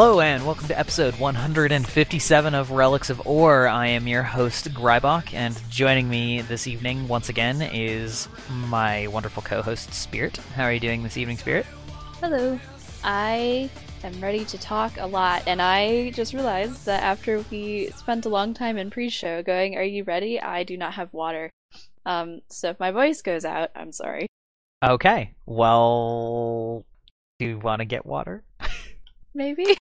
Hello and welcome to episode 157 of Relics of Orr. I am your host Grybach, and joining me this evening once again is my wonderful co-host Spirit. How are you doing this evening, Spirit? Hello. I am ready to talk a lot, and I just realized that after we spent a long time in pre-show going, "Are you ready?" I do not have water. Um, so if my voice goes out, I'm sorry. Okay. Well, do you want to get water? Maybe.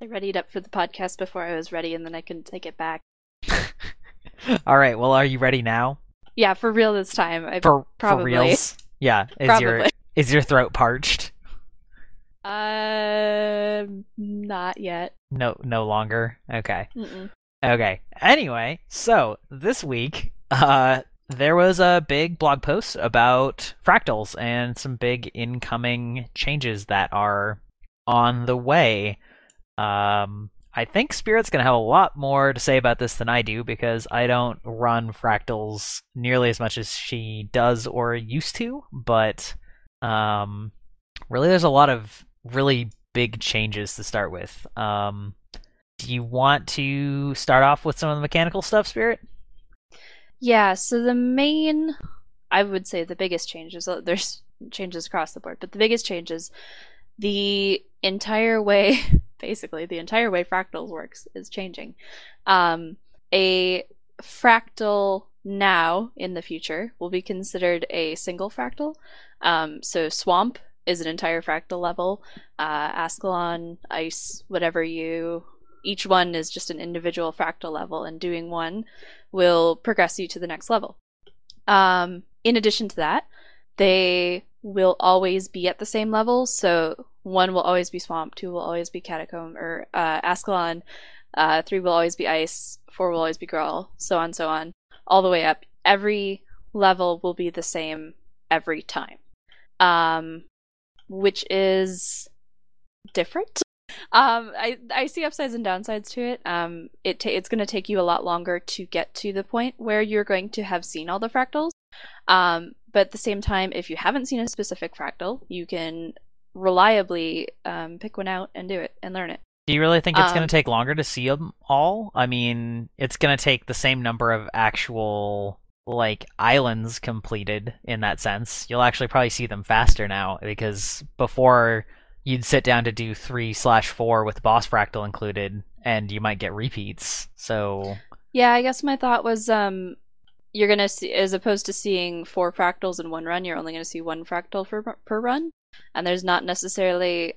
I readied up for the podcast before I was ready, and then I couldn't take it back. All right. Well, are you ready now? Yeah, for real this time. I For probably. for reals? Yeah. Is your is your throat parched? Uh, not yet. No, no longer. Okay. Mm-mm. Okay. Anyway, so this week, uh, there was a big blog post about fractals and some big incoming changes that are on the way. Um, I think Spirit's going to have a lot more to say about this than I do because I don't run fractals nearly as much as she does or used to, but um, really there's a lot of really big changes to start with. Um, do you want to start off with some of the mechanical stuff, Spirit? Yeah, so the main, I would say the biggest changes, uh, there's changes across the board, but the biggest changes, the entire way, basically, the entire way fractals works is changing. Um, a fractal now in the future will be considered a single fractal. Um, so swamp is an entire fractal level. Uh, Ascalon, ice, whatever you, each one is just an individual fractal level, and doing one will progress you to the next level. Um, in addition to that, they will always be at the same level. So one will always be swamp, two will always be catacomb, or uh, Ascalon, uh, three will always be ice, four will always be Grawl, so on, so on, all the way up. Every level will be the same every time, um, which is different. Um, I I see upsides and downsides to it. Um, it ta- it's going to take you a lot longer to get to the point where you're going to have seen all the fractals. Um, but at the same time, if you haven't seen a specific fractal, you can reliably um, pick one out and do it and learn it. Do you really think it's going Um, to take longer to see them all? I mean, it's going to take the same number of actual like islands completed in that sense. You'll actually probably see them faster now because before you'd sit down to do three slash four with boss fractal included, and you might get repeats. So Yeah, I guess my thought was um, you're gonna see as opposed to seeing four fractals in one run, you're only gonna see one fractal per per run, and there's not necessarily.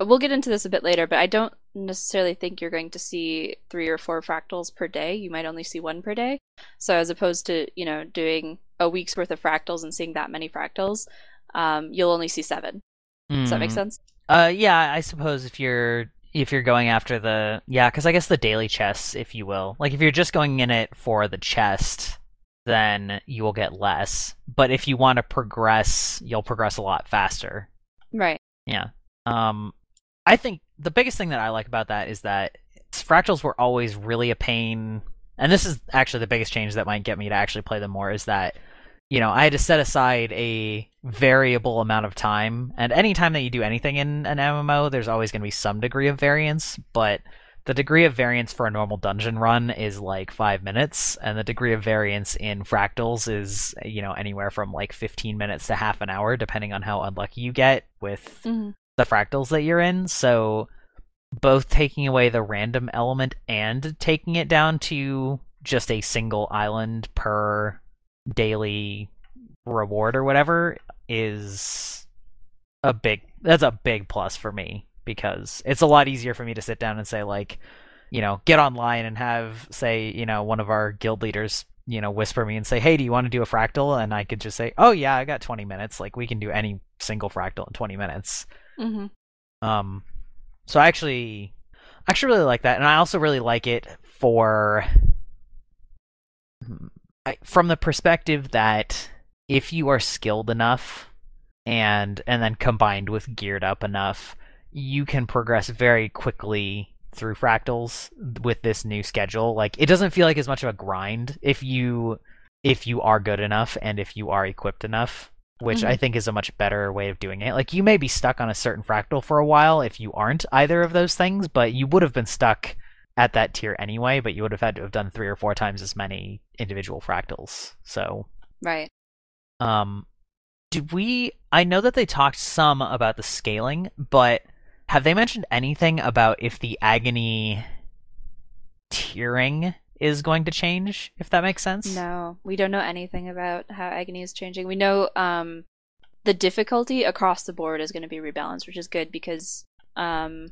We'll get into this a bit later, but I don't necessarily think you're going to see three or four fractals per day. You might only see one per day. So as opposed to you know doing a week's worth of fractals and seeing that many fractals, um, you'll only see seven. Does that make mm, sense? Uh, yeah, I suppose if you're if you're going after the yeah, because I guess the daily chests, if you will, like if you're just going in it for the chest, then you will get less. But if you want to progress, you'll progress a lot faster. Right. Yeah. Um, I think the biggest thing that I like about that is that fractals were always really a pain, and this is actually the biggest change that might get me to actually play them more. Is that you know I had to set aside a variable amount of time, and any time that you do anything in an MMO, there's always going to be some degree of variance, but the degree of variance for a normal dungeon run is like five minutes, and the degree of variance in fractals is you know anywhere from like 15 minutes to half an hour, depending on how unlucky you get with hmm the fractals that you're in. So both taking away the random element and taking it down to just a single island per daily reward or whatever is a big that's a big plus for me because it's a lot easier for me to sit down and say like you know get online and have say you know one of our guild leaders you know whisper me and say hey do you want to do a fractal? And i could just say oh yeah i got 20 minutes. Like we can do any single fractal in 20 minutes. Hmm um, so I actually, I actually really like that, and I also really like it for, I, from the perspective that if you are skilled enough, and and then combined with geared up enough, you can progress very quickly through fractals with this new schedule. Like it doesn't feel like as much of a grind if you if you are good enough and if you are equipped enough. which Mhm. I think is a much better way of doing it. Like you may be stuck on a certain fractal for a while if you aren't either of those things, but you would have been stuck at that tier anyway, but you would have had to have done three or four times as many individual fractals. So Right. um, did we? I know that they talked some about the scaling, but have they mentioned anything about if the agony tiering is going to change? If that makes sense. No, we don't know anything about how agony is changing. We know um, the difficulty across the board is going to be rebalanced, which is good because um,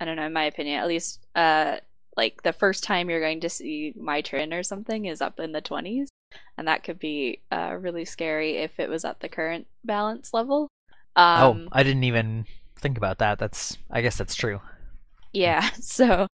I don't know, in my opinion, at least uh, like the first time you're going to see Mai Trin or something is up in the twenties, and that could be uh, really scary if it was at the current balance level. Um, oh, I didn't even think about that. That's. I guess that's true. Yeah, so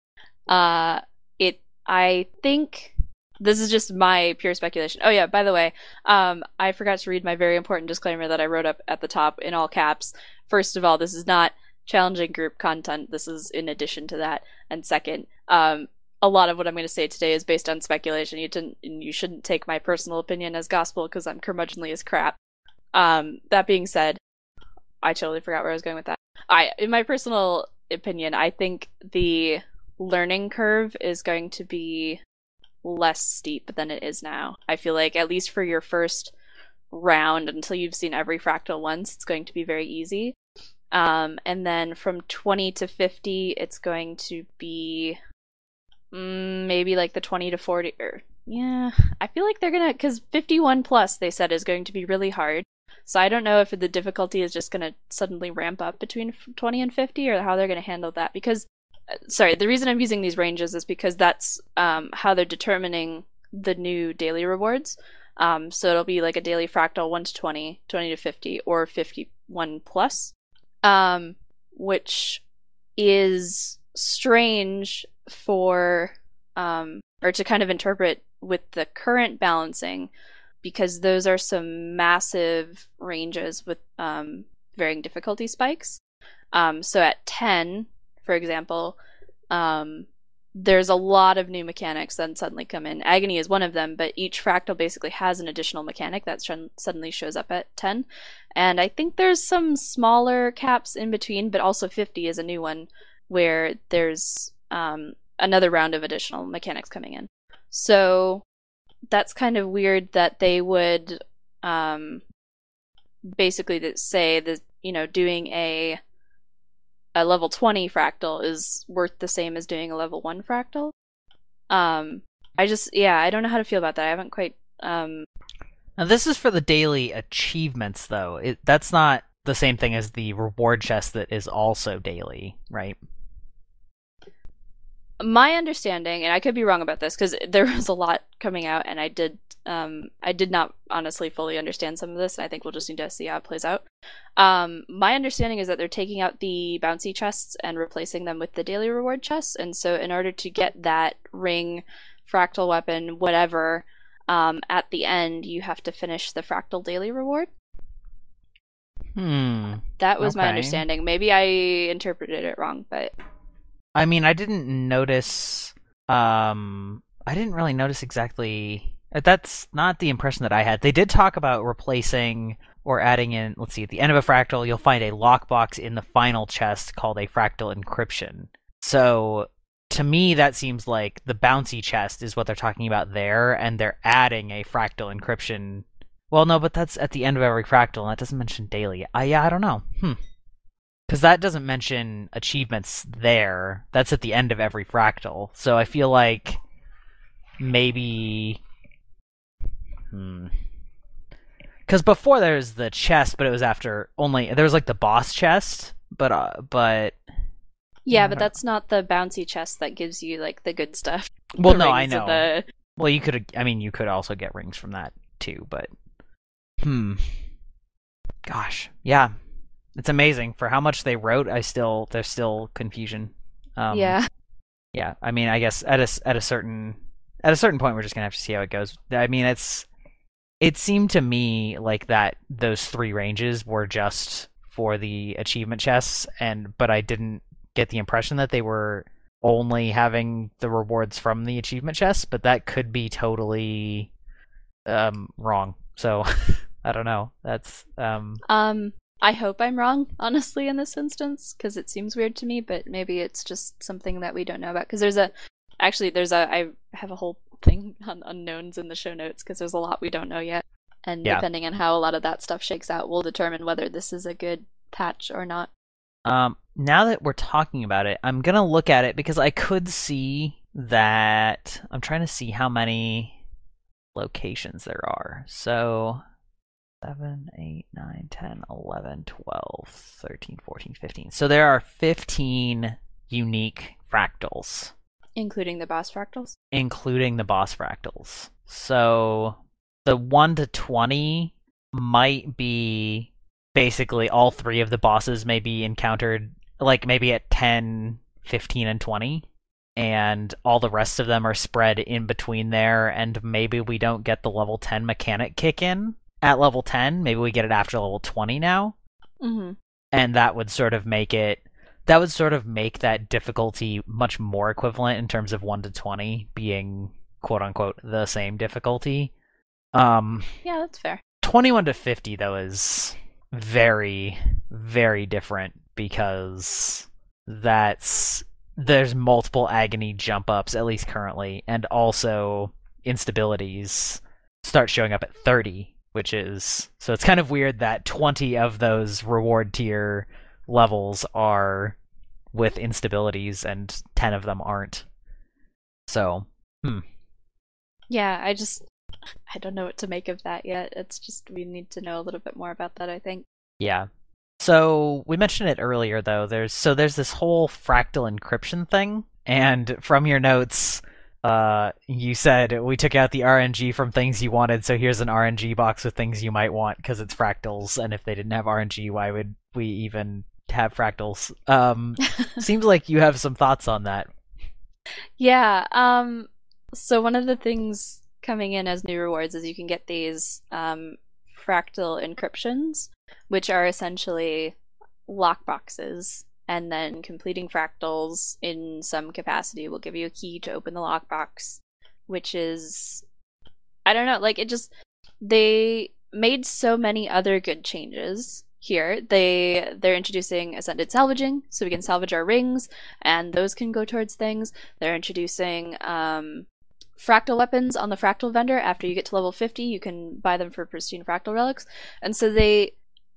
uh it I think this is just my pure speculation. Oh yeah, by the way, um I forgot to read my very important disclaimer that I wrote up at the top in all caps. First of all, this is not challenging group content. This is in addition to that. And second, um a lot of what I'm going to say today is based on speculation. You didn't, you shouldn't take my personal opinion as gospel because I'm curmudgeonly as crap. Um, that being said, I totally forgot where I was going with that. I, in my personal opinion, I think the learning curve is going to be less steep than it is now. I feel like at least for your first round until you've seen every fractal once, it's going to be very easy. Um, and then from 20 to 50, it's going to be mm, maybe like the 20 to 40 or yeah, I feel like they're gonna because 51 plus they said is going to be really hard. So I don't know if the difficulty is just gonna suddenly ramp up between 20 and 50 or how they're gonna handle that because uh, sorry, the reason I'm using these ranges is because that's um, how they're determining the new daily rewards. Um, so it'll be like a daily fractal 1 to 20, 20 to 50, or 51 plus, um, which is strange for, um, or to kind of interpret with the current balancing, because those are some massive ranges with um, varying difficulty spikes. Um, so at 10, for example, um, there's a lot of new mechanics that suddenly come in. Agony is one of them, but each fractal basically has an additional mechanic that sh- suddenly shows up at 10. And I think there's some smaller caps in between, but also 50 is a new one where there's um, another round of additional mechanics coming in. So that's kind of weird that they would um, basically say that, you know, doing a a level 20 fractal is worth the same as doing a level 1 fractal. Um I just yeah, I don't know how to feel about that. I haven't quite um Now this is for the daily achievements, though. It that's not the same thing as the reward chest that is also daily, right? My understanding and I could be wrong about this cuz there was a lot coming out and I did um I did not honestly fully understand some of this and I think we'll just need to see how it plays out. Um my understanding is that they're taking out the bouncy chests and replacing them with the daily reward chests and so in order to get that ring fractal weapon whatever um at the end you have to finish the fractal daily reward. Hmm. That was my understanding. Maybe I interpreted it wrong, but I mean, I didn't notice. Um, I didn't really notice exactly. uh, That's not the impression that I had. They did talk about replacing or adding in. Let's see. At the end of a fractal, you'll find a lockbox in the final chest called a fractal encryption. So to me, that seems like the bouncy chest is what they're talking about there, and they're adding a fractal encryption. Well, no, but that's at the end of every fractal, and that doesn't mention daily. Uh, yeah, I don't know. Hmm. Because that doesn't mention achievements there. That's at the end of every fractal. So I feel like maybe. Hmm. Because before there's the chest, but it was after only there was like the boss chest, but uh, but yeah, Yeah. but that's not the bouncy chest that gives you like the good stuff. well, The no, I know. The... Well, you could. I mean, you could also get rings from that too, but hmm. Gosh, yeah, it's amazing for how much they wrote. I still there's still confusion. Um, yeah. yeah. I mean, I guess at a at a certain at a certain point, we're just gonna have to see how it goes. I mean, it's it seemed to me like that those three ranges were just for the achievement chests, and but I didn't get the impression that they were only having the rewards from the achievement chests, but that could be totally um, wrong. So I don't know. That's um Um, I hope I'm wrong, honestly, in this instance, because it seems weird to me. But maybe it's just something that we don't know about. Because there's a, actually, there's a. I have a whole thing on unknowns in the show notes because there's a lot we don't know yet, and Yeah. depending on how a lot of that stuff shakes out, we'll determine whether this is a good patch or not. Um, now that we're talking about it, I'm gonna look at it because I could see that. I'm trying to see how many locations there are. So, 7, 8, 9, 10, 11, 12, 13, 14, 15. So there are 15 unique fractals, Including the boss fractals. including the boss fractals. So the 1 to 20 might be basically all three of the bosses may be encountered like maybe at 10 15 and 20 and all the rest of them are spread in between there and maybe we don't get the level 10 mechanic kick in at level 10 maybe we get it after level 20 now Mm-hmm. and that would sort of make it that would sort of make that difficulty much more equivalent in terms of 1 to 20 being quote unquote the same difficulty um Yeah, that's fair. 21 to 50 though is very very different because that's there's multiple agony jump ups at least currently and also instabilities start showing up at 30 which is so it's kind of weird that 20 of those reward tier levels are with instabilities and 10 of them aren't so hmm. Yeah, I just I don't know what to make of that yet. It's just we need to know a little bit more about that, I think. Yeah. So we mentioned it earlier though. There's so there's this whole fractal encryption thing and from your notes uh you said we took out the RNG from things you wanted so here's an RNG box with things you might want because it's fractals and if they didn't have RNG why would we even have fractals? Um seems like you have some thoughts on that. Yeah, um so one of the things coming in as new rewards is you can get these um fractal encryptions, which are essentially lockboxes and then completing fractals in some capacity will give you a key to open the lockbox, which is I don't know, like it just they made so many other good changes here. They they're introducing ascended salvaging, so we can salvage our rings, and those can go towards things. They're introducing um, fractal weapons on the fractal vendor. After you get to level fifty, you can buy them for pristine fractal relics, and so they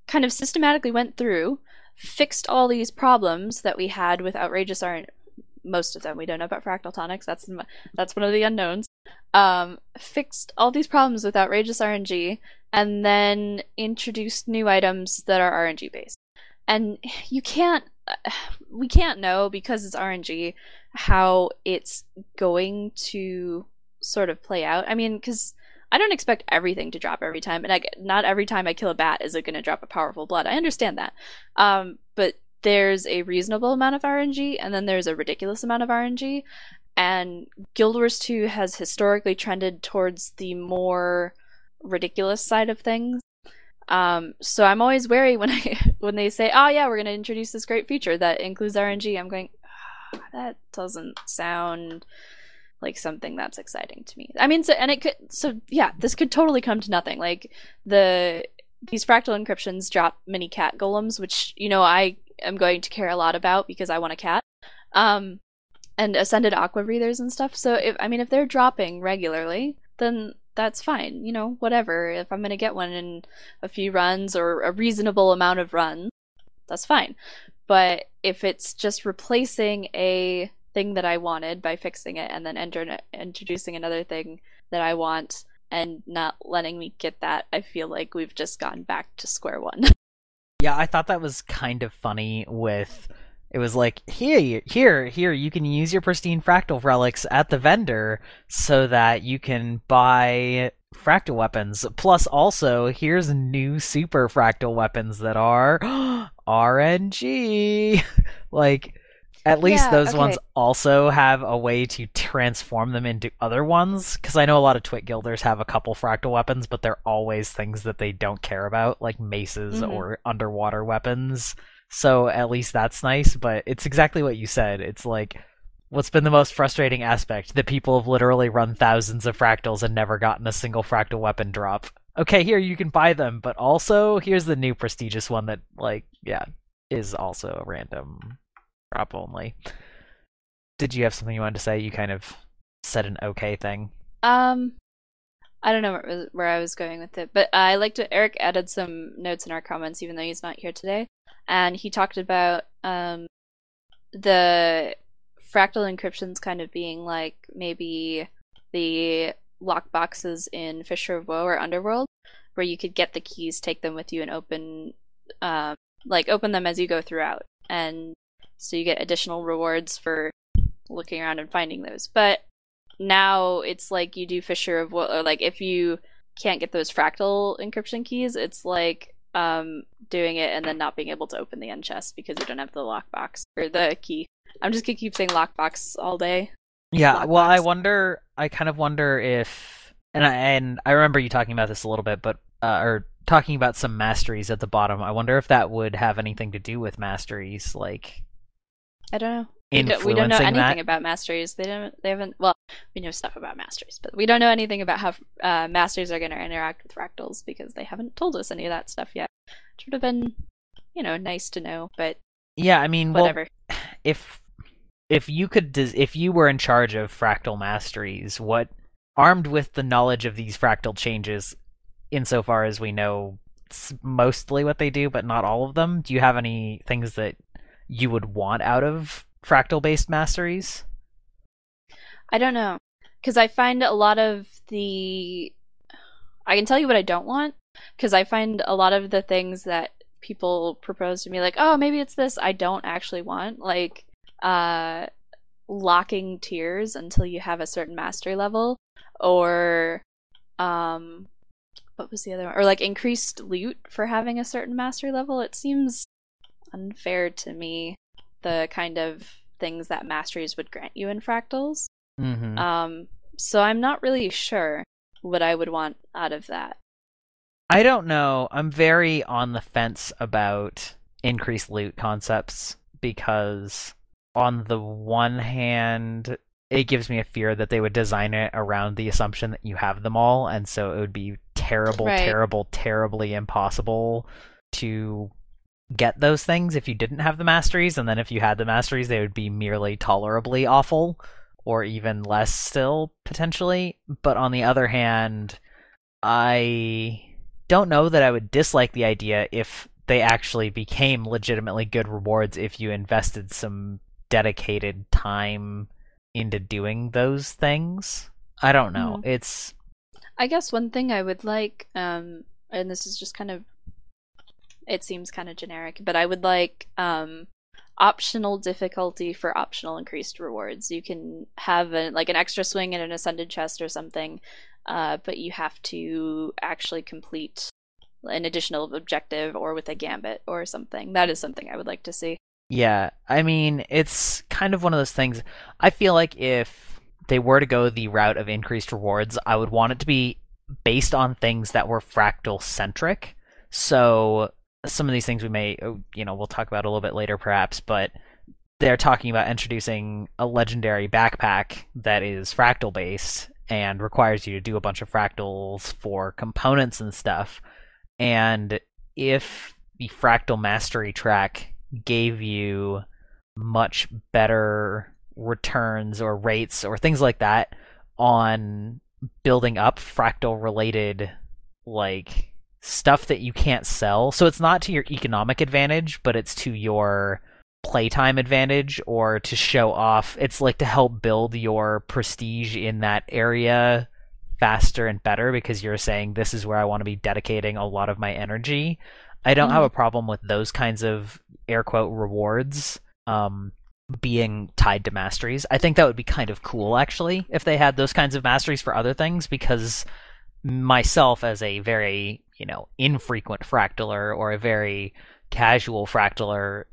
kind of systematically went through, fixed all these problems that we had with outrageous RNG. Most of them we don't know about fractal tonics. That's that's one of the unknowns. Um, fixed all these problems with outrageous RNG, and then introduced new items that are RNG based. And you can't, we can't know because it's RNG how it's going to sort of play out. I mean, because I don't expect everything to drop every time, and I, not every time I kill a bat is it going to drop a powerful blood. I understand that, um, but there's a reasonable amount of RNG, and then there's a ridiculous amount of RNG, and Guild Wars 2 has historically trended towards the more ridiculous side of things. Um, so I'm always wary when I when they say, "Oh yeah, we're going to introduce this great feature that includes RNG." I'm going, ah, "That doesn't sound like something that's exciting to me." I mean, so and it could so yeah, this could totally come to nothing. Like the these fractal encryptions drop mini cat golems, which you know I am going to care a lot about because I want a cat. Um, and ascended aqua breathers and stuff. So if I mean if they're dropping regularly, then that's fine. You know, whatever. If I'm gonna get one in a few runs or a reasonable amount of runs, that's fine. But if it's just replacing a thing that I wanted by fixing it and then enter- introducing another thing that I want and not letting me get that, I feel like we've just gone back to square one. Yeah, I thought that was kind of funny with it was like here here here you can use your pristine fractal relics at the vendor so that you can buy fractal weapons plus also here's new super fractal weapons that are RNG like at least Yeah, those okay. ones also have a way to transform them into other ones because i know a lot of twit guilders have a couple fractal weapons but they're always things that they don't care about like maces Mhm. or underwater weapons. So at least that's nice but it's exactly what you said. It's like what's been the most frustrating aspect? That people have literally run thousands of fractals and never gotten a single fractal weapon drop. Okay, here you can buy them, but also here's the new prestigious one that like yeah is also a random drop only. Did you have something you wanted to say? You kind of said an okay thing. Um, I don't know where, where I was going with it, but I liked it. Eric added some notes in our comments, even though he's not here today, and he talked about um the fractal encryptions kind of being like maybe the lock boxes in Fissure of Woe or Underworld, where you could get the keys, take them with you, and open, um, like open them as you go throughout, and so you get additional rewards for looking around and finding those. But now it's like you do Fissure of what, or like if you can't get those fractal encryption keys, it's like um doing it and then not being able to open the end chest because you don't have the lockbox or the key. I'm just gonna keep saying lockbox all day. Yeah, well, I wonder. I kind of wonder if, and I and I remember you talking about this a little bit, but uh, or talking about some masteries at the bottom. I wonder if that would have anything to do with masteries, like I don't know. We don't, we don't know anything that. about masteries. They don't. They haven't. Well, we know stuff about masteries, but we don't know anything about how uh, masteries are going to interact with fractals because they haven't told us any of that stuff yet. Which would have been, you know, nice to know. But yeah, I mean, well, whatever. if if you could if you were in charge of fractal masteries what armed with the knowledge of these fractal changes insofar as we know mostly what they do but not all of them do you have any things that you would want out of fractal based masteries I don't know because I find a lot of the. I can tell you what I don't want because I find a lot of the things that people propose to me, like, oh, maybe it's this, I don't actually want. Like, uh, locking tiers until you have a certain mastery level, or, um, what was the other one? Or like increased loot for having a certain mastery level. It seems unfair to me, the kind of things that masteries would grant you in fractals. mm-hmm. Um, so I'm not really sure what I would want out of that. I don't know. I'm very on the fence about increased loot concepts because, on the one hand, it gives me a fear that they would design it around the assumption that you have them all, and so it would be terrible, Right. terrible, terribly impossible to get those things if you didn't have the masteries, and then if you had the masteries, they would be merely tolerably awful, or even less still, potentially. But on the other hand, I don't know that I would dislike the idea if they actually became legitimately good rewards if you invested some dedicated time into doing those things. I don't know. It's I guess one thing I would like, um, and this is just kind of, it seems kind of generic, but I would like um, optional difficulty for optional increased rewards. You can have a, like an extra swing in an ascended chest or something, uh, but you have to actually complete an additional objective or with a gambit or something. That is something I would like to see. Yeah, I mean, it's kind of one of those things. I feel like if they were to go the route of increased rewards, I would want it to be based on things that were fractal centric. So some of these things we may, oh, you know, we'll talk about a little bit later perhaps, but they're talking about introducing a legendary backpack that is fractal based and requires you to do a bunch of fractals for components and stuff. And if the fractal mastery track gave you much better returns or rates or things like that on building up fractal related like stuff that you can't sell. So it's not to your economic advantage, but it's to your playtime advantage or to show off. It's like to help build your prestige in that area faster and better because you're saying this is where I want to be dedicating a lot of my energy. I don't have a problem with those kinds of air quote rewards um, being tied to masteries. I think that would be kind of cool actually if they had those kinds of masteries for other things because myself as a very, you know, infrequent fractaler or a very casual fractaler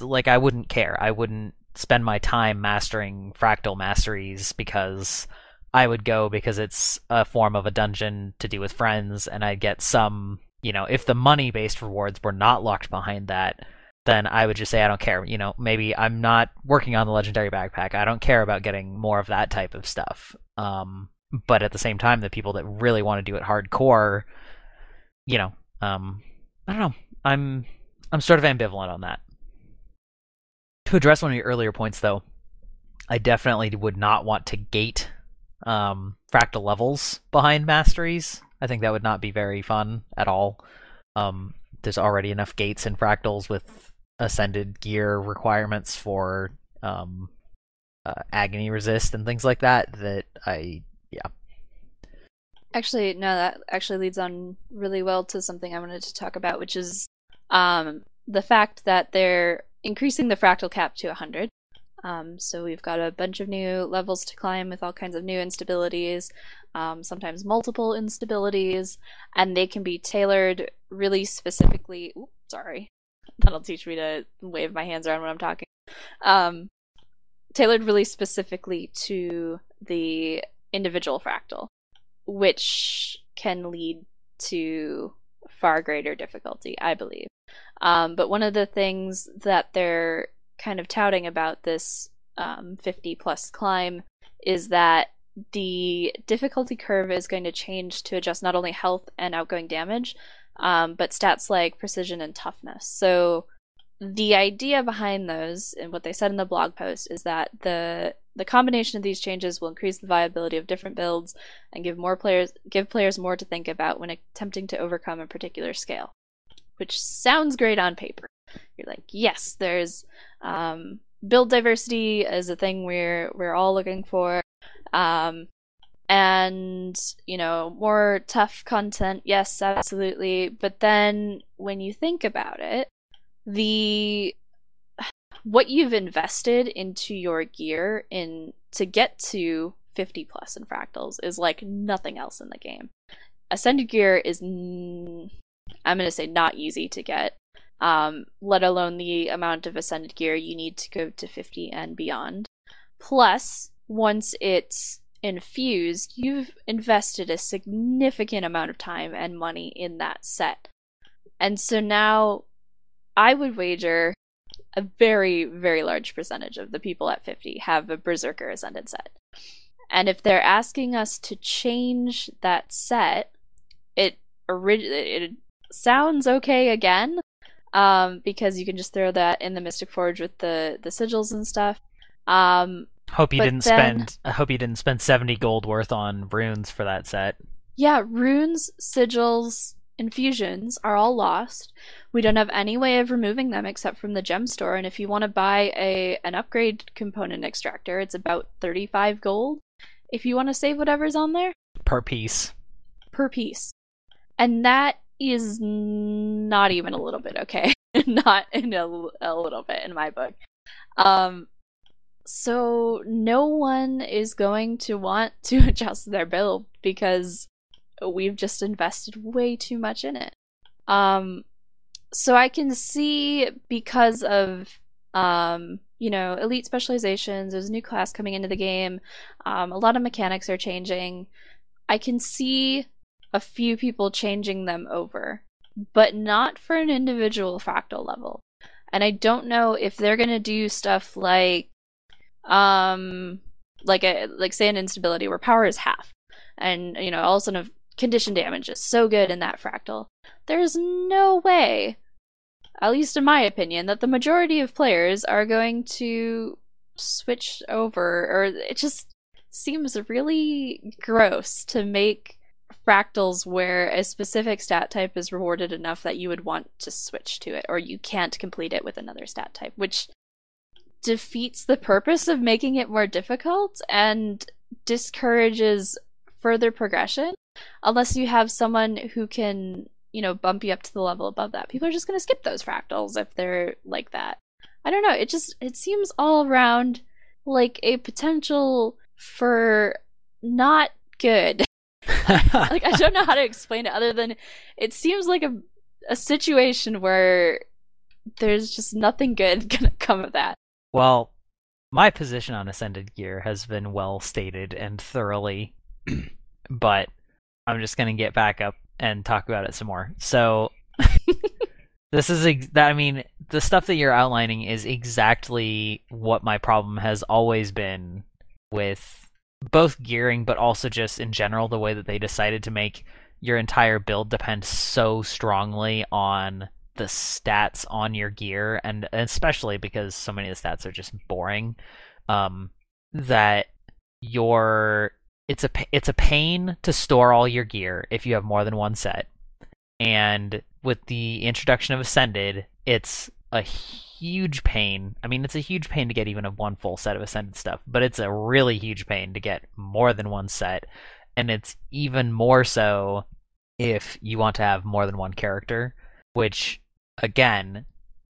like I wouldn't care. I wouldn't spend my time mastering fractal masteries because I would go because it's a form of a dungeon to do with friends and I'd get some, you know, if the money based rewards were not locked behind that, then I would just say I don't care. You know, maybe I'm not working on the legendary backpack. I don't care about getting more of that type of stuff. Um, but at the same time, the people that really want to do it hardcore, you know, um, I don't know. I'm I'm sort of ambivalent on that. To address one of your earlier points, though, I definitely would not want to gate um, fractal levels behind masteries. I think that would not be very fun at all. Um, there's already enough gates and fractals with ascended gear requirements for um, uh, agony resist and things like that. That I yeah. Actually, no, that actually leads on really well to something I wanted to talk about, which is um, the fact that they're increasing the fractal cap to 100. Um, so we've got a bunch of new levels to climb with all kinds of new instabilities, um, sometimes multiple instabilities, and they can be tailored really specifically. Sorry, that'll teach me to wave my hands around when I'm talking. Um, tailored really specifically to the individual fractal, which can lead to far greater difficulty, I believe. Um, but one of the things that they're kind of touting about this um, 50 plus climb is that the difficulty curve is going to change to adjust not only health and outgoing damage, um, but stats like precision and toughness. So the idea behind those and what they said in the blog post is that the the combination of these changes will increase the viability of different builds and give more players give players more to think about when attempting to overcome a particular scale which sounds great on paper. You're like yes there's um, build diversity is a thing we're we're all looking for. Um, and you know more tough content yes absolutely. But then when you think about it the what you've invested into your gear in to get to 50 plus in fractals is like nothing else in the game. Ascended gear is n- I'm going to say not easy to get. Um, let alone the amount of ascended gear you need to go to 50 and beyond. Plus, once it's infused, you've invested a significant amount of time and money in that set. And so now I would wager a very, very large percentage of the people at 50 have a Berserker Ascended set. And if they're asking us to change that set, it, orig- it sounds okay again, um, because you can just throw that in the Mystic Forge with the, the sigils and stuff. Um, hope you didn't then- spend. I hope you didn't spend seventy gold worth on runes for that set. yeah, runes, sigils, infusions are all lost. We don't have any way of removing them except from the gem store. And if you want to buy a an upgrade component extractor, it's about 35 gold. If you want to save whatever's on there per piece. per piece. And that is not even a little bit okay. not in a, a little bit in my book. Um so no one is going to want to adjust their build because we've just invested way too much in it. Um, so I can see because of um, you know elite specializations. There's a new class coming into the game. Um, a lot of mechanics are changing. I can see a few people changing them over, but not for an individual fractal level. And I don't know if they're gonna do stuff like, um, like a like say an instability where power is half, and you know all of a sudden condition damage is so good in that fractal. There's no way, at least in my opinion, that the majority of players are going to switch over, or it just seems really gross to make fractals where a specific stat type is rewarded enough that you would want to switch to it, or you can't complete it with another stat type, which defeats the purpose of making it more difficult and discourages further progression unless you have someone who can, you know, bump you up to the level above that. People are just going to skip those fractals if they're like that. I don't know. It just it seems all around like a potential for not good. like I don't know how to explain it other than it seems like a a situation where there's just nothing good gonna come of that. well, my position on ascended gear has been well stated and thoroughly, but I'm just gonna get back up and talk about it some more. So this is ex- that I mean the stuff that you're outlining is exactly what my problem has always been with both gearing but also just in general the way that they decided to make your entire build depend so strongly on the stats on your gear, and especially because so many of the stats are just boring, um, that your it's a it's a pain to store all your gear if you have more than one set. And with the introduction of Ascended, it's a huge pain. I mean, it's a huge pain to get even a one full set of Ascended stuff, but it's a really huge pain to get more than one set. And it's even more so if you want to have more than one character, which again,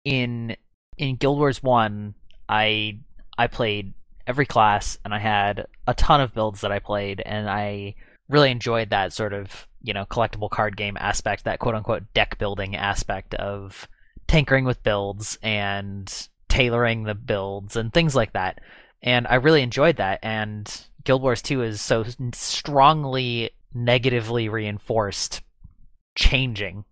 in in Guild Wars 1, I I played every class and I had a ton of builds that I played and I really enjoyed that sort of, you know, collectible card game aspect, that quote unquote deck building aspect of tinkering with builds and tailoring the builds and things like that. And I really enjoyed that and Guild Wars 2 is so strongly negatively reinforced changing.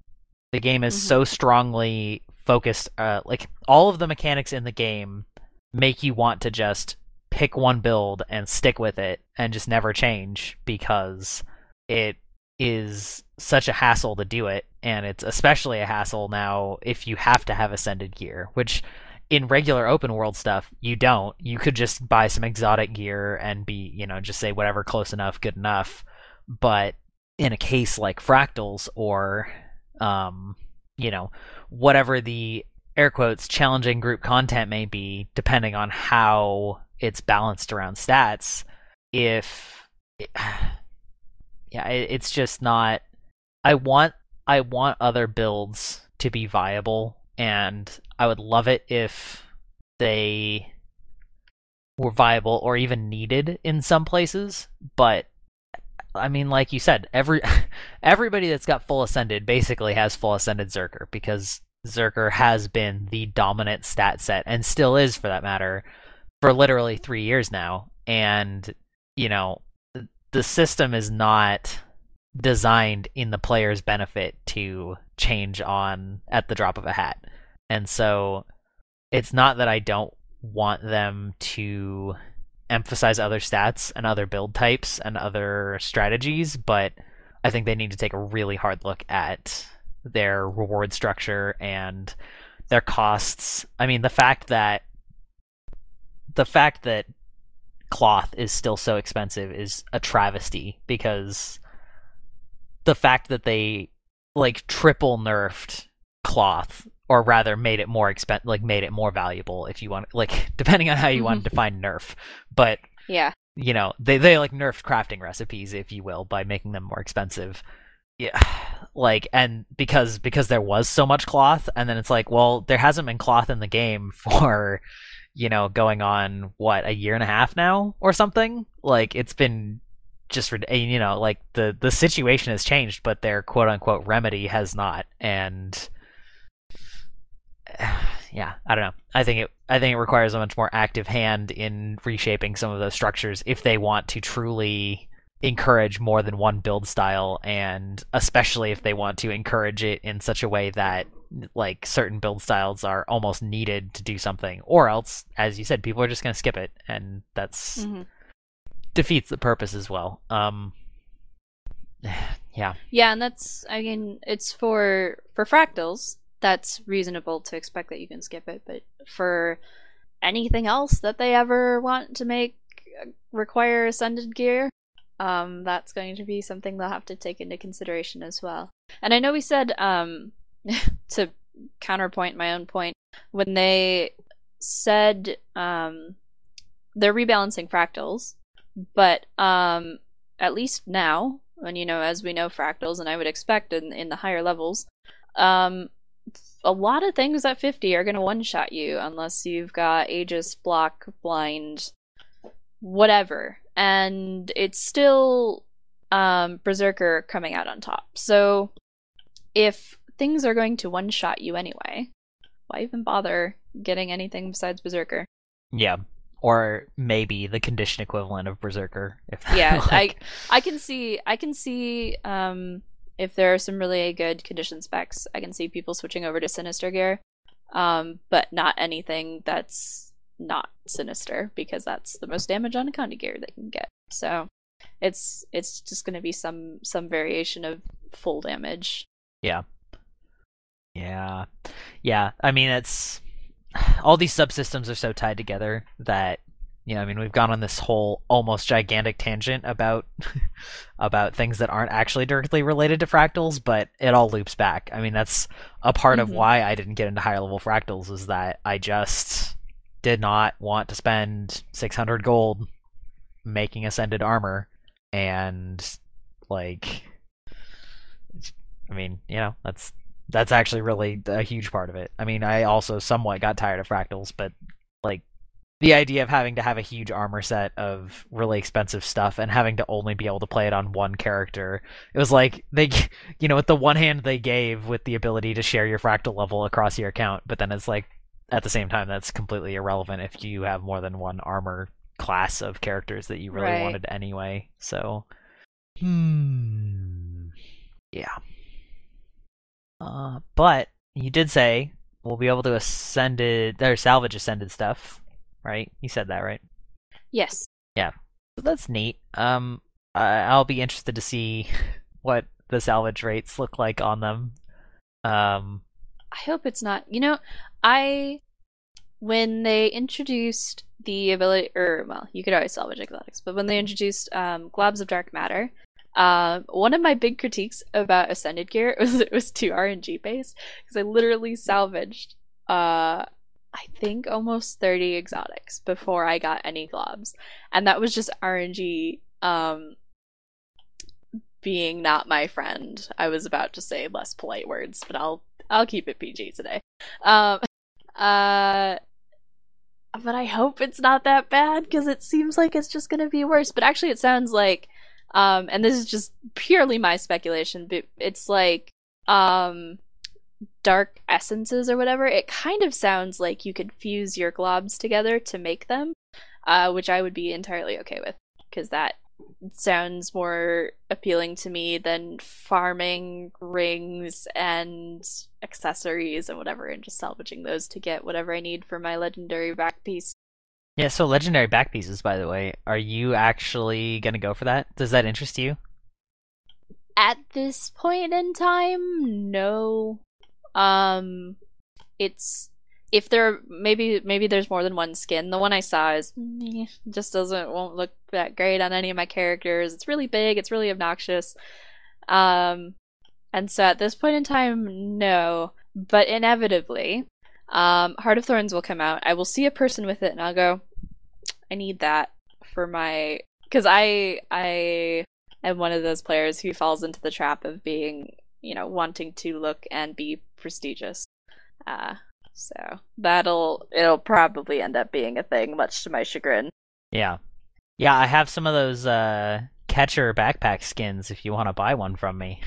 The game is mm-hmm. so strongly focused uh, like all of the mechanics in the game make you want to just pick one build and stick with it and just never change because it is such a hassle to do it. And it's especially a hassle now if you have to have ascended gear which in regular open world stuff you don't. You could just buy some exotic gear and be you know just say whatever close enough good enough. But in a case like fractals or um you know whatever the air quotes challenging group content may be depending on how it's balanced around stats if it, yeah it, it's just not i want i want other builds to be viable and i would love it if they were viable or even needed in some places but I mean, like you said, every everybody that's got full ascended basically has full ascended Zerker because Zerker has been the dominant stat set and still is for that matter for literally three years now, and you know the system is not designed in the player's benefit to change on at the drop of a hat. And so it's not that I don't want them to emphasize other stats and other build types and other strategies, but I think they need to take a really hard look at their reward structure and their costs. I mean, the fact that the fact that cloth is still so expensive is a travesty because the fact that they like triple nerfed cloth or rather made it more expen like made it more valuable if you want like depending on how you want to mm-hmm. define nerf. But yeah. you know they they like nerfed crafting recipes if you will by making them more expensive. Yeah like and because because there was so much cloth and then it's like well there hasn't been cloth in the game for you know, going on what a year and a half now or something. Like it's been just eh, you know, like the the situation has changed, but their quote unquote remedy has not. And yeah, I don't know. I think it I think it requires a much more active hand in reshaping some of those structures if they want to truly encourage more than one build style and especially if they want to encourage it in such a way that like certain build styles are almost needed to do something or else as you said people are just going to skip it and that's mm-hmm. defeats the purpose as well um yeah yeah and that's i mean it's for for fractals that's reasonable to expect that you can skip it but for anything else that they ever want to make uh, require ascended gear um that's going to be something they'll have to take into consideration as well. And i know we said um to counterpoint my own point, when they said um, they're rebalancing fractals, but um, at least now, and you know, as we know fractals, and I would expect in in the higher levels, um, a lot of things at 50 are going to one shot you unless you've got Aegis, Block, Blind, whatever. And it's still um, Berserker coming out on top. So if things are going to one shot you anyway. Why even bother getting anything besides Berserker? Yeah. Or maybe the condition equivalent of Berserker. If yeah, like... I I can see I can see um, if there are some really good condition specs, I can see people switching over to Sinister gear, um, but not anything that's not Sinister because that's the most damage on a Condi gear they can get. So it's it's just going to be some some variation of full damage. Yeah. Yeah. Yeah. I mean, it's all these subsystems are so tied together that you know, I mean, we've gone on this whole almost gigantic tangent about about things that aren't actually directly related to fractals, but it all loops back. I mean, that's a part mm-hmm. of why I didn't get into higher level fractals is that I just did not want to spend 600 gold making ascended armor and like I mean, you know, that's that's actually really a huge part of it. I mean, I also somewhat got tired of fractals, but like the idea of having to have a huge armor set of really expensive stuff and having to only be able to play it on one character it was like they you know with the one hand they gave with the ability to share your fractal level across your account but then it's like at the same time that's completely irrelevant if you have more than one armor class of characters that you really right. wanted anyway so hmm yeah uh, but you did say we'll be able to ascend it or salvage ascended stuff right? You said that, right? Yes. Yeah. So that's neat. Um, I- will be interested to see what the salvage rates look like on them. Um, I hope it's not. You know, I when they introduced the ability, or well, you could always salvage exotics, but when they introduced um, globs of dark matter, um, one of my big critiques about Ascended gear was it was too RNG based because I literally salvaged uh I think almost 30 exotics before I got any globs. And that was just RNG um being not my friend. I was about to say less polite words, but I'll I'll keep it PG today. Um uh but I hope it's not that bad because it seems like it's just going to be worse. But actually it sounds like um and this is just purely my speculation, but it's like um dark essences or whatever, it kind of sounds like you could fuse your globs together to make them, uh, which I would be entirely okay with because that sounds more appealing to me than farming rings and accessories and whatever and just salvaging those to get whatever I need for my legendary back piece. Yeah, so legendary back pieces, by the way, are you actually going to go for that? Does that interest you? At this point in time, no. Um, it's if there maybe maybe there's more than one skin. The one I saw is just doesn't won't look that great on any of my characters. It's really big. It's really obnoxious. Um, and so at this point in time, no. But inevitably, um, Heart of Thorns will come out. I will see a person with it, and I'll go. I need that for my because I I am one of those players who falls into the trap of being you know, wanting to look and be prestigious. Uh, so that'll it'll probably end up being a thing, much to my chagrin. Yeah, yeah. I have some of those uh, catcher backpack skins. If you want to buy one from me,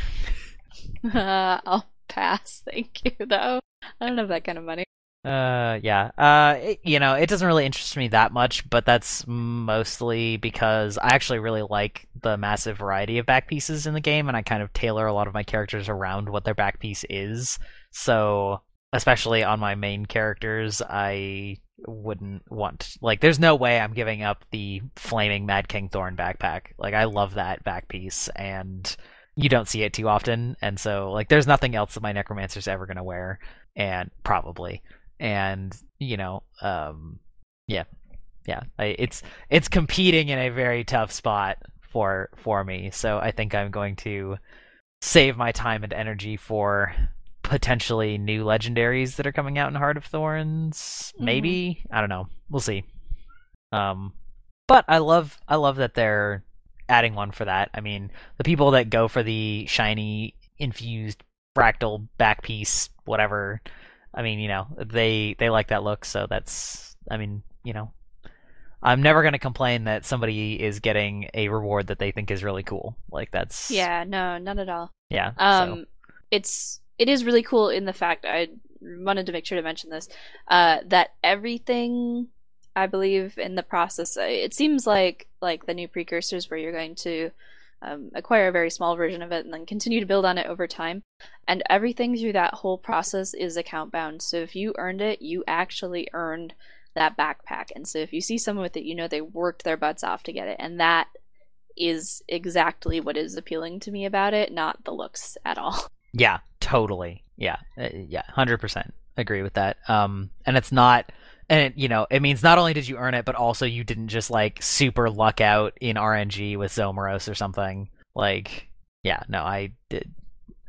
uh, I'll pass. Thank you, though. I don't have that kind of money. Uh, yeah. Uh, it, you know, it doesn't really interest me that much, but that's mostly because I actually really like the massive variety of back pieces in the game, and I kind of tailor a lot of my characters around what their back piece is. So, especially on my main characters, I wouldn't want like. There's no way I'm giving up the flaming Mad King Thorn backpack. Like, I love that back piece, and you don't see it too often, and so like, there's nothing else that my necromancer's ever gonna wear, and probably and you know, um, yeah, yeah, I, it's it's competing in a very tough spot for for me. So I think I'm going to save my time and energy for potentially new legendaries that are coming out in Heart of Thorns. Mm-hmm. Maybe I don't know. We'll see. Um, but I love I love that they're adding one for that. I mean, the people that go for the shiny infused fractal back piece, whatever, I mean, you know, they they like that look, so that's I mean, you know, I'm never going to complain that somebody is getting a reward that they think is really cool. Like that's Yeah, no, not at all. Yeah. Um so. it's it is really cool in the fact I wanted to make sure to mention this uh that everything I believe in the process it seems like like the new precursors where you're going to um, acquire a very small version of it and then continue to build on it over time. And everything through that whole process is account bound. So if you earned it, you actually earned that backpack. And so if you see someone with it, you know they worked their butts off to get it. And that is exactly what is appealing to me about it, not the looks at all. Yeah, totally. Yeah, uh, yeah, hundred percent agree with that. Um, and it's not, and it, you know, it means not only did you earn it, but also you didn't just like super luck out in RNG with Zommoros or something. Like, yeah, no, I did.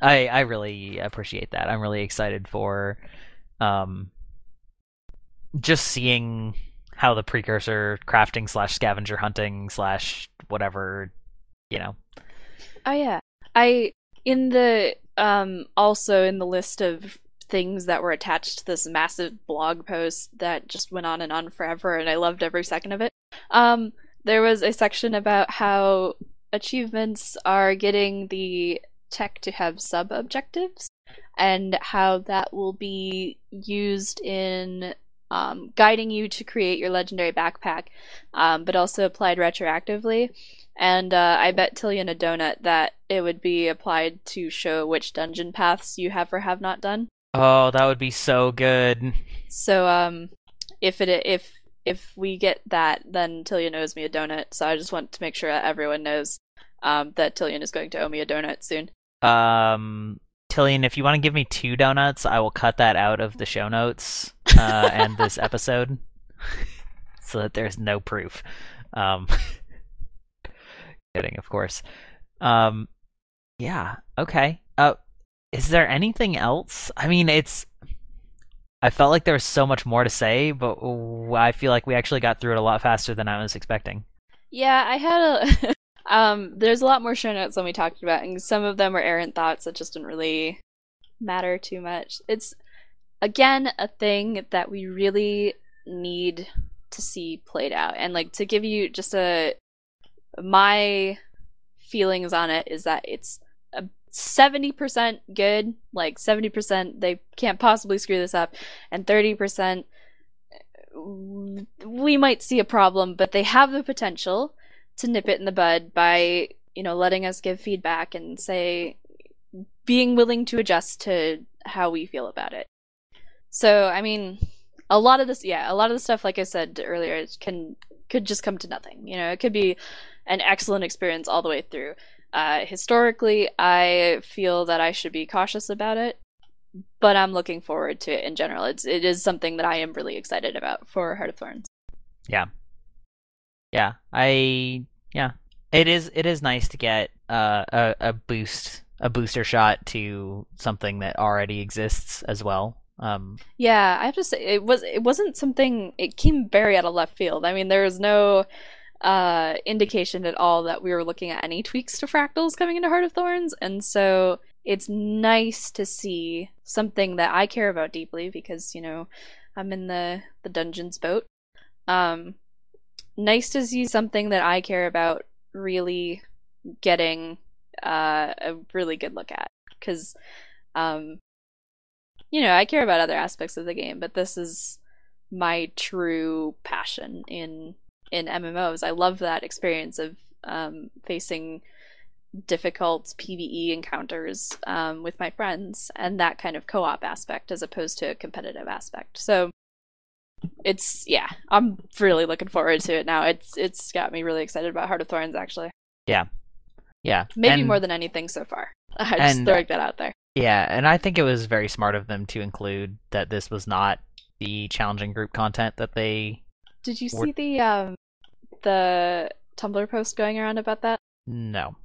I I really appreciate that. I'm really excited for, um, just seeing how the precursor crafting slash scavenger hunting slash whatever, you know. Oh yeah, I in the um also in the list of things that were attached to this massive blog post that just went on and on forever and I loved every second of it. Um there was a section about how achievements are getting the tech to have sub objectives and how that will be used in um, guiding you to create your legendary backpack, um, but also applied retroactively. And uh, I bet Tillian a donut that it would be applied to show which dungeon paths you have or have not done. Oh, that would be so good. So, um, if it if if we get that, then Tillian owes me a donut. So I just want to make sure that everyone knows um, that Tillian is going to owe me a donut soon. Um, Tillian, if you want to give me two donuts, I will cut that out of the show notes uh, and this episode, so that there's no proof. Um, kidding, of course. Um, yeah. Okay. Uh, is there anything else? I mean, it's. I felt like there was so much more to say, but I feel like we actually got through it a lot faster than I was expecting. Yeah, I had a. um, there's a lot more show notes than we talked about, and some of them are errant thoughts that just didn't really matter too much. It's again a thing that we really need to see played out, and like to give you just a my feelings on it is that it's a 70% good, like 70% they can't possibly screw this up, and 30% we might see a problem, but they have the potential to nip it in the bud by, you know, letting us give feedback and say being willing to adjust to how we feel about it. So, I mean, a lot of this, yeah, a lot of the stuff, like I said earlier, can could just come to nothing. You know, it could be an excellent experience all the way through. Uh, historically, I feel that I should be cautious about it, but I'm looking forward to it in general. It's it is something that I am really excited about for Heart of Thorns. Yeah, yeah, I yeah, it is it is nice to get uh, a a boost a booster shot to something that already exists as well. Um, yeah, I have to say it was it wasn't something. It came very out of left field. I mean, there was no uh, indication at all that we were looking at any tweaks to fractals coming into Heart of Thorns, and so it's nice to see something that I care about deeply because you know I'm in the the dungeons boat. Um, nice to see something that I care about really getting uh, a really good look at because um, you know I care about other aspects of the game, but this is my true passion in in MMOs. I love that experience of um, facing difficult PVE encounters um, with my friends and that kind of co-op aspect as opposed to a competitive aspect. So it's yeah, I'm really looking forward to it now. It's it's got me really excited about Heart of Thorns actually. Yeah. Yeah. Maybe and, more than anything so far. I just and, throwing that out there. Yeah, and I think it was very smart of them to include that this was not the challenging group content that they Did you were... see the um the Tumblr post going around about that? No.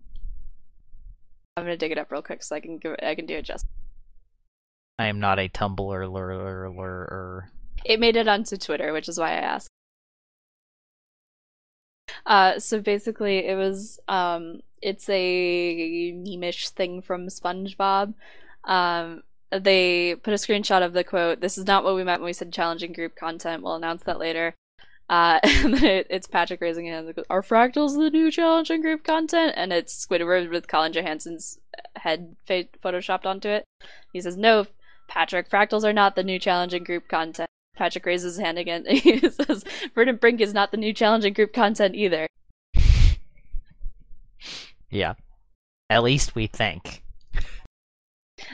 I'm gonna dig it up real quick so I can give I can do it just. I am not a Tumblr. It made it onto Twitter, which is why I asked. Uh, so basically, it was um, it's a memeish thing from SpongeBob. Um, they put a screenshot of the quote. This is not what we meant when we said challenging group content. We'll announce that later. Uh, and then it, it's Patrick raising his hand. Are fractals the new challenging group content? And it's Squidward with Colin Johanson's head photoshopped onto it. He says, "No, Patrick, fractals are not the new challenging group content." Patrick raises his hand again. he says, "Verdant Brink is not the new challenging group content either." Yeah, at least we think.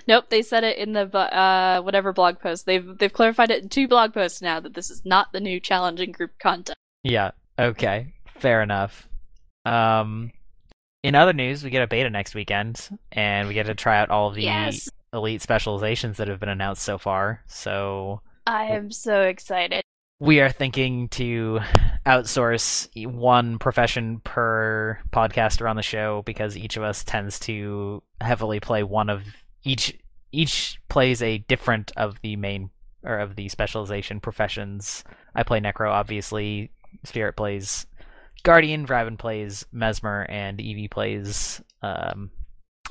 Nope, they said it in the uh, whatever blog post. They've they've clarified it in two blog posts now that this is not the new challenging group content. Yeah. Okay. Fair enough. Um. in other news, we get a beta next weekend, and we get to try out all the Yes. elite specializations that have been announced so far. So I am so excited. we are thinking to outsource one profession per podcaster on the show because each of us tends to heavily play one of each each plays a different of the main or of the specialization professions. I play necro obviously, Spirit plays Guardian, Vraven plays Mesmer and Evie plays um,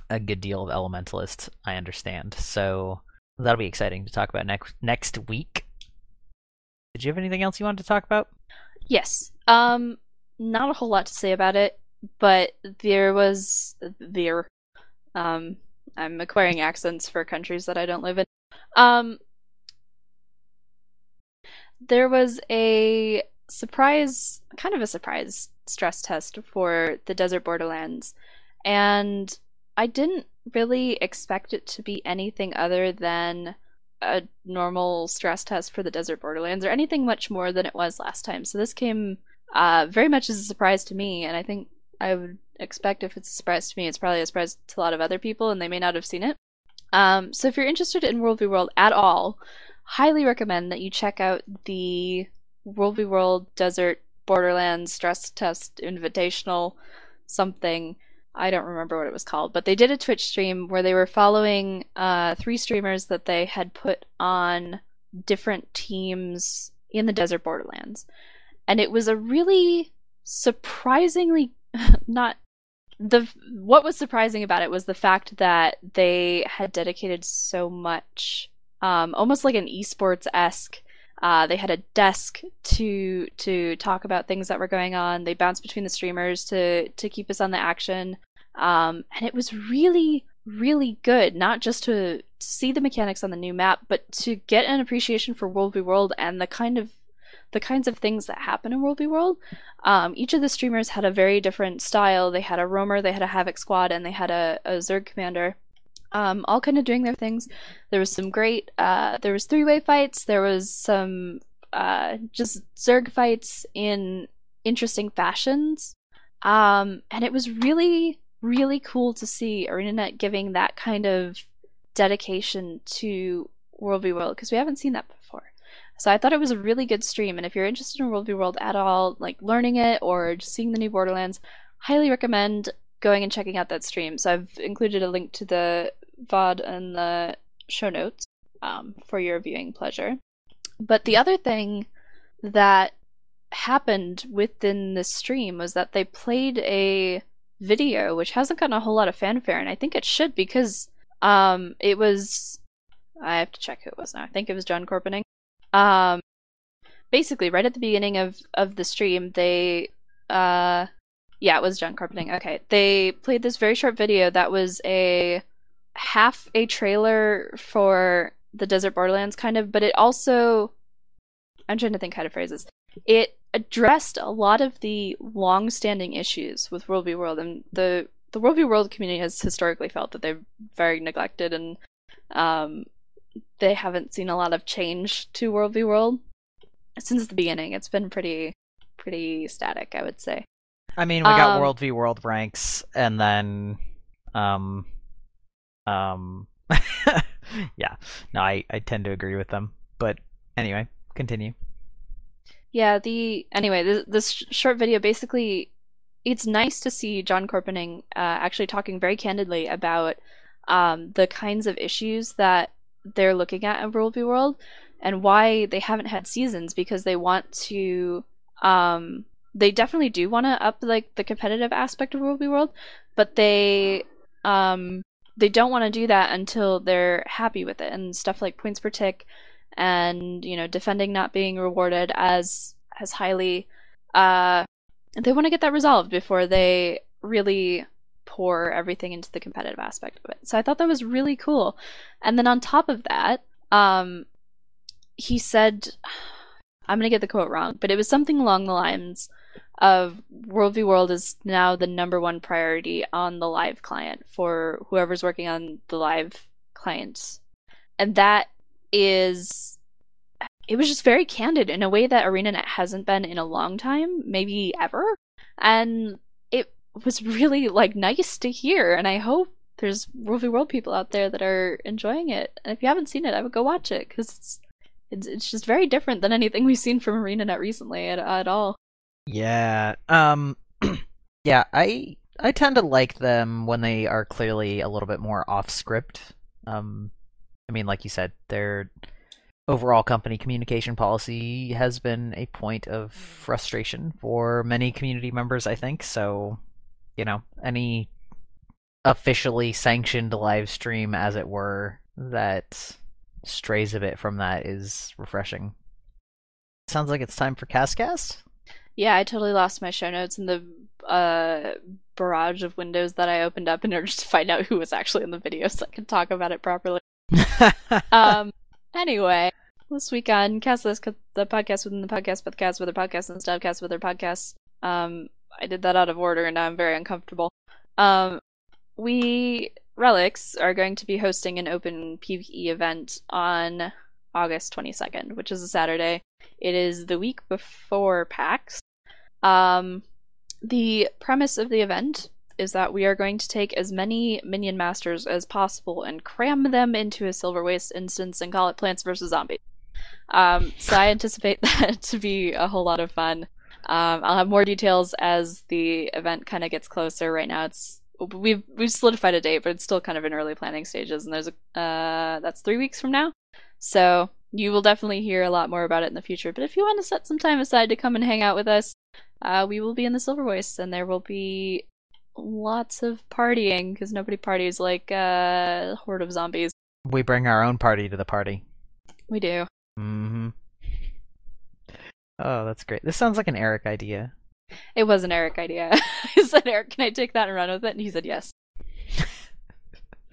a good deal of Elementalist, I understand. So that'll be exciting to talk about next next week. Did you have anything else you wanted to talk about? Yes. Um, not a whole lot to say about it, but there was there. Um, I'm acquiring accents for countries that I don't live in. Um, there was a surprise, kind of a surprise stress test for the Desert Borderlands, and I didn't really expect it to be anything other than a normal stress test for the Desert Borderlands or anything much more than it was last time. So this came uh, very much as a surprise to me, and I think I would expect if it's a surprise to me, it's probably a surprise to a lot of other people, and they may not have seen it. Um, so if you're interested in World v World at all, highly recommend that you check out the World v World Desert Borderlands Stress Test Invitational something. I don't remember what it was called, but they did a Twitch stream where they were following uh, three streamers that they had put on different teams in the Desert Borderlands. And it was a really surprisingly not the what was surprising about it was the fact that they had dedicated so much um, almost like an esports esque uh, they had a desk to to talk about things that were going on. They bounced between the streamers to to keep us on the action, um, and it was really really good. Not just to, see the mechanics on the new map, but to get an appreciation for World v World and the kind of the kinds of things that happen in World v World. Um, each of the streamers had a very different style. They had a roamer, they had a havoc squad, and they had a, a Zerg commander um, all kind of doing their things. There was some great, uh, there was three way fights. There was some uh, just Zerg fights in interesting fashions, um, and it was really, really cool to see ArenaNet giving that kind of dedication to World v World because we haven't seen that before. So I thought it was a really good stream, and if you're interested in World v World at all, like learning it or just seeing the new Borderlands, highly recommend going and checking out that stream. So I've included a link to the VOD and the show notes um, for your viewing pleasure. But the other thing that happened within the stream was that they played a video which hasn't gotten a whole lot of fanfare, and I think it should because um, it was. I have to check who it was now. I think it was John Corpening. Um, basically, right at the beginning of of the stream, they uh, yeah, it was John Corpening. Okay. They played this very short video that was a half a trailer for the Desert Borderlands, kind of, but it also. I'm trying to think how to phrase this. It addressed a lot of the long standing issues with World v World, and the, the World v World community has historically felt that they're very neglected and um, they haven't seen a lot of change to World v World since the beginning. It's been pretty pretty static, I would say. I mean, we got Um, World v World ranks, and then, um, um, yeah. No, I I tend to agree with them. But anyway, continue. Yeah, the anyway, this, this short video basically it's nice to see John Corpening uh, actually talking very candidly about um, the kinds of issues that they're looking at in World v World and why they haven't had seasons because they want to um, they definitely do want to up like the competitive aspect of World v World, but they um, they don't want to do that until they're happy with it and stuff like points per tick and you know defending not being rewarded as as highly uh they want to get that resolved before they really pour everything into the competitive aspect of it. So i thought that was really cool. And then on top of that um he said i'm gonna get the quote wrong but it was something along the lines of world world is now the number one priority on the live client for whoever's working on the live clients and that is it was just very candid in a way that ArenaNet hasn't been in a long time, maybe ever. And it was really like nice to hear, and I hope there's World World people out there that are enjoying it. And if you haven't seen it, I would go watch it because it's, it's it's just very different than anything we've seen from ArenaNet recently at, at all. Yeah. Um. yeah. I I tend to like them when they are clearly a little bit more off script. Um. I mean, like you said, their overall company communication policy has been a point of frustration for many community members. I think so. You know, any officially sanctioned live stream, as it were, that strays a bit from that is refreshing. Sounds like it's time for Castcast. Yeah, I totally lost my show notes in the uh, barrage of windows that I opened up in order to find out who was actually in the video so I could talk about it properly. um. Anyway, this week on Cast This, the podcast within the podcast, but the cast with their podcast and stuff, cast with their podcasts. Um, I did that out of order, and now I'm very uncomfortable. Um, we relics are going to be hosting an open PvE event on August 22nd, which is a Saturday. It is the week before PAX. Um, the premise of the event is that we are going to take as many minion masters as possible and cram them into a silver waste instance and call it Plants vs Zombies. Um, so I anticipate that to be a whole lot of fun. Um, I'll have more details as the event kind of gets closer. Right now, it's we've we've solidified a date, but it's still kind of in early planning stages. And there's a uh, that's three weeks from now, so you will definitely hear a lot more about it in the future. But if you want to set some time aside to come and hang out with us, uh, we will be in the Silver Waste, and there will be lots of partying because nobody parties like uh, a horde of zombies. We bring our own party to the party. We do. Mm-hmm. Oh, that's great. This sounds like an Eric idea. It was an Eric idea. I said, Eric, can I take that and run with it? And he said yes.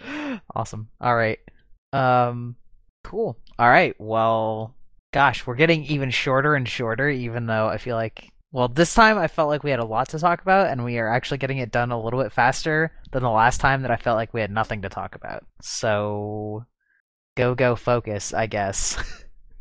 awesome. All right. Um cool. All right. Well, gosh, we're getting even shorter and shorter even though I feel like well, this time I felt like we had a lot to talk about and we are actually getting it done a little bit faster than the last time that I felt like we had nothing to talk about. So go go focus, I guess.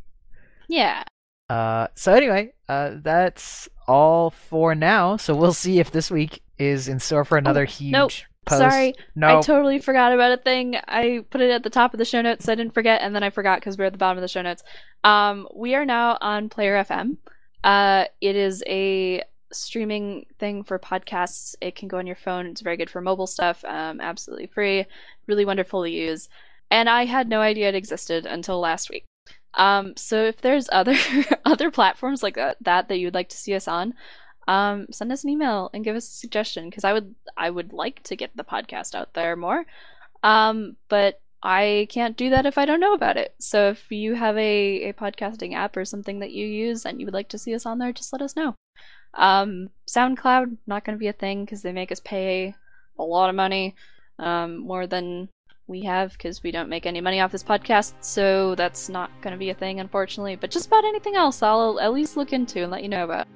yeah. Uh, so anyway, uh, that's all for now. So we'll see if this week is in store for another oh, huge nope. post. Sorry, no, I totally forgot about a thing. I put it at the top of the show notes. So I didn't forget, and then I forgot because we're at the bottom of the show notes. Um, we are now on Player FM. Uh, it is a streaming thing for podcasts. It can go on your phone. It's very good for mobile stuff. Um, absolutely free. Really wonderful to use. And I had no idea it existed until last week. Um, so if there's other other platforms like that, that that you'd like to see us on, um, send us an email and give us a suggestion because I would I would like to get the podcast out there more. Um, but I can't do that if I don't know about it. So if you have a, a podcasting app or something that you use and you would like to see us on there, just let us know. Um, SoundCloud not going to be a thing because they make us pay a lot of money, um, more than we have because we don't make any money off this podcast, so that's not going to be a thing, unfortunately. But just about anything else, I'll at least look into and let you know about.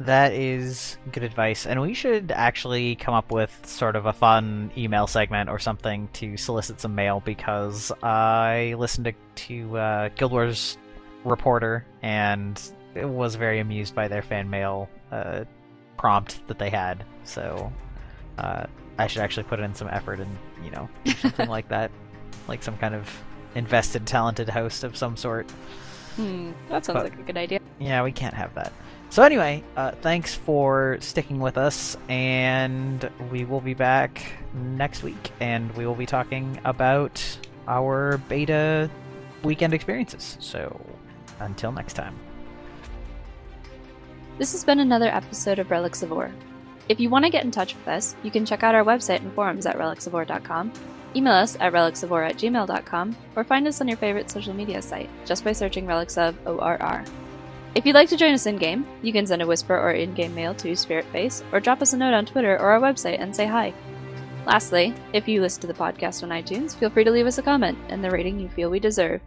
That is good advice, and we should actually come up with sort of a fun email segment or something to solicit some mail because I listened to, to uh, Guild Wars Reporter and was very amused by their fan mail uh, prompt that they had. So uh, I should actually put in some effort and you know something like that, like some kind of invested, talented host of some sort. Hmm, that sounds but, like a good idea. Yeah, we can't have that. So anyway, uh, thanks for sticking with us, and we will be back next week, and we will be talking about our beta weekend experiences. So until next time. This has been another episode of Relics of Orr. If you want to get in touch with us, you can check out our website and forums at relicsoforr.com, email us at relicsoforr at gmail.com, or find us on your favorite social media site just by searching Relics of ORR. If you'd like to join us in game, you can send a whisper or in game mail to Spiritface, or drop us a note on Twitter or our website and say hi. Lastly, if you listen to the podcast on iTunes, feel free to leave us a comment and the rating you feel we deserve.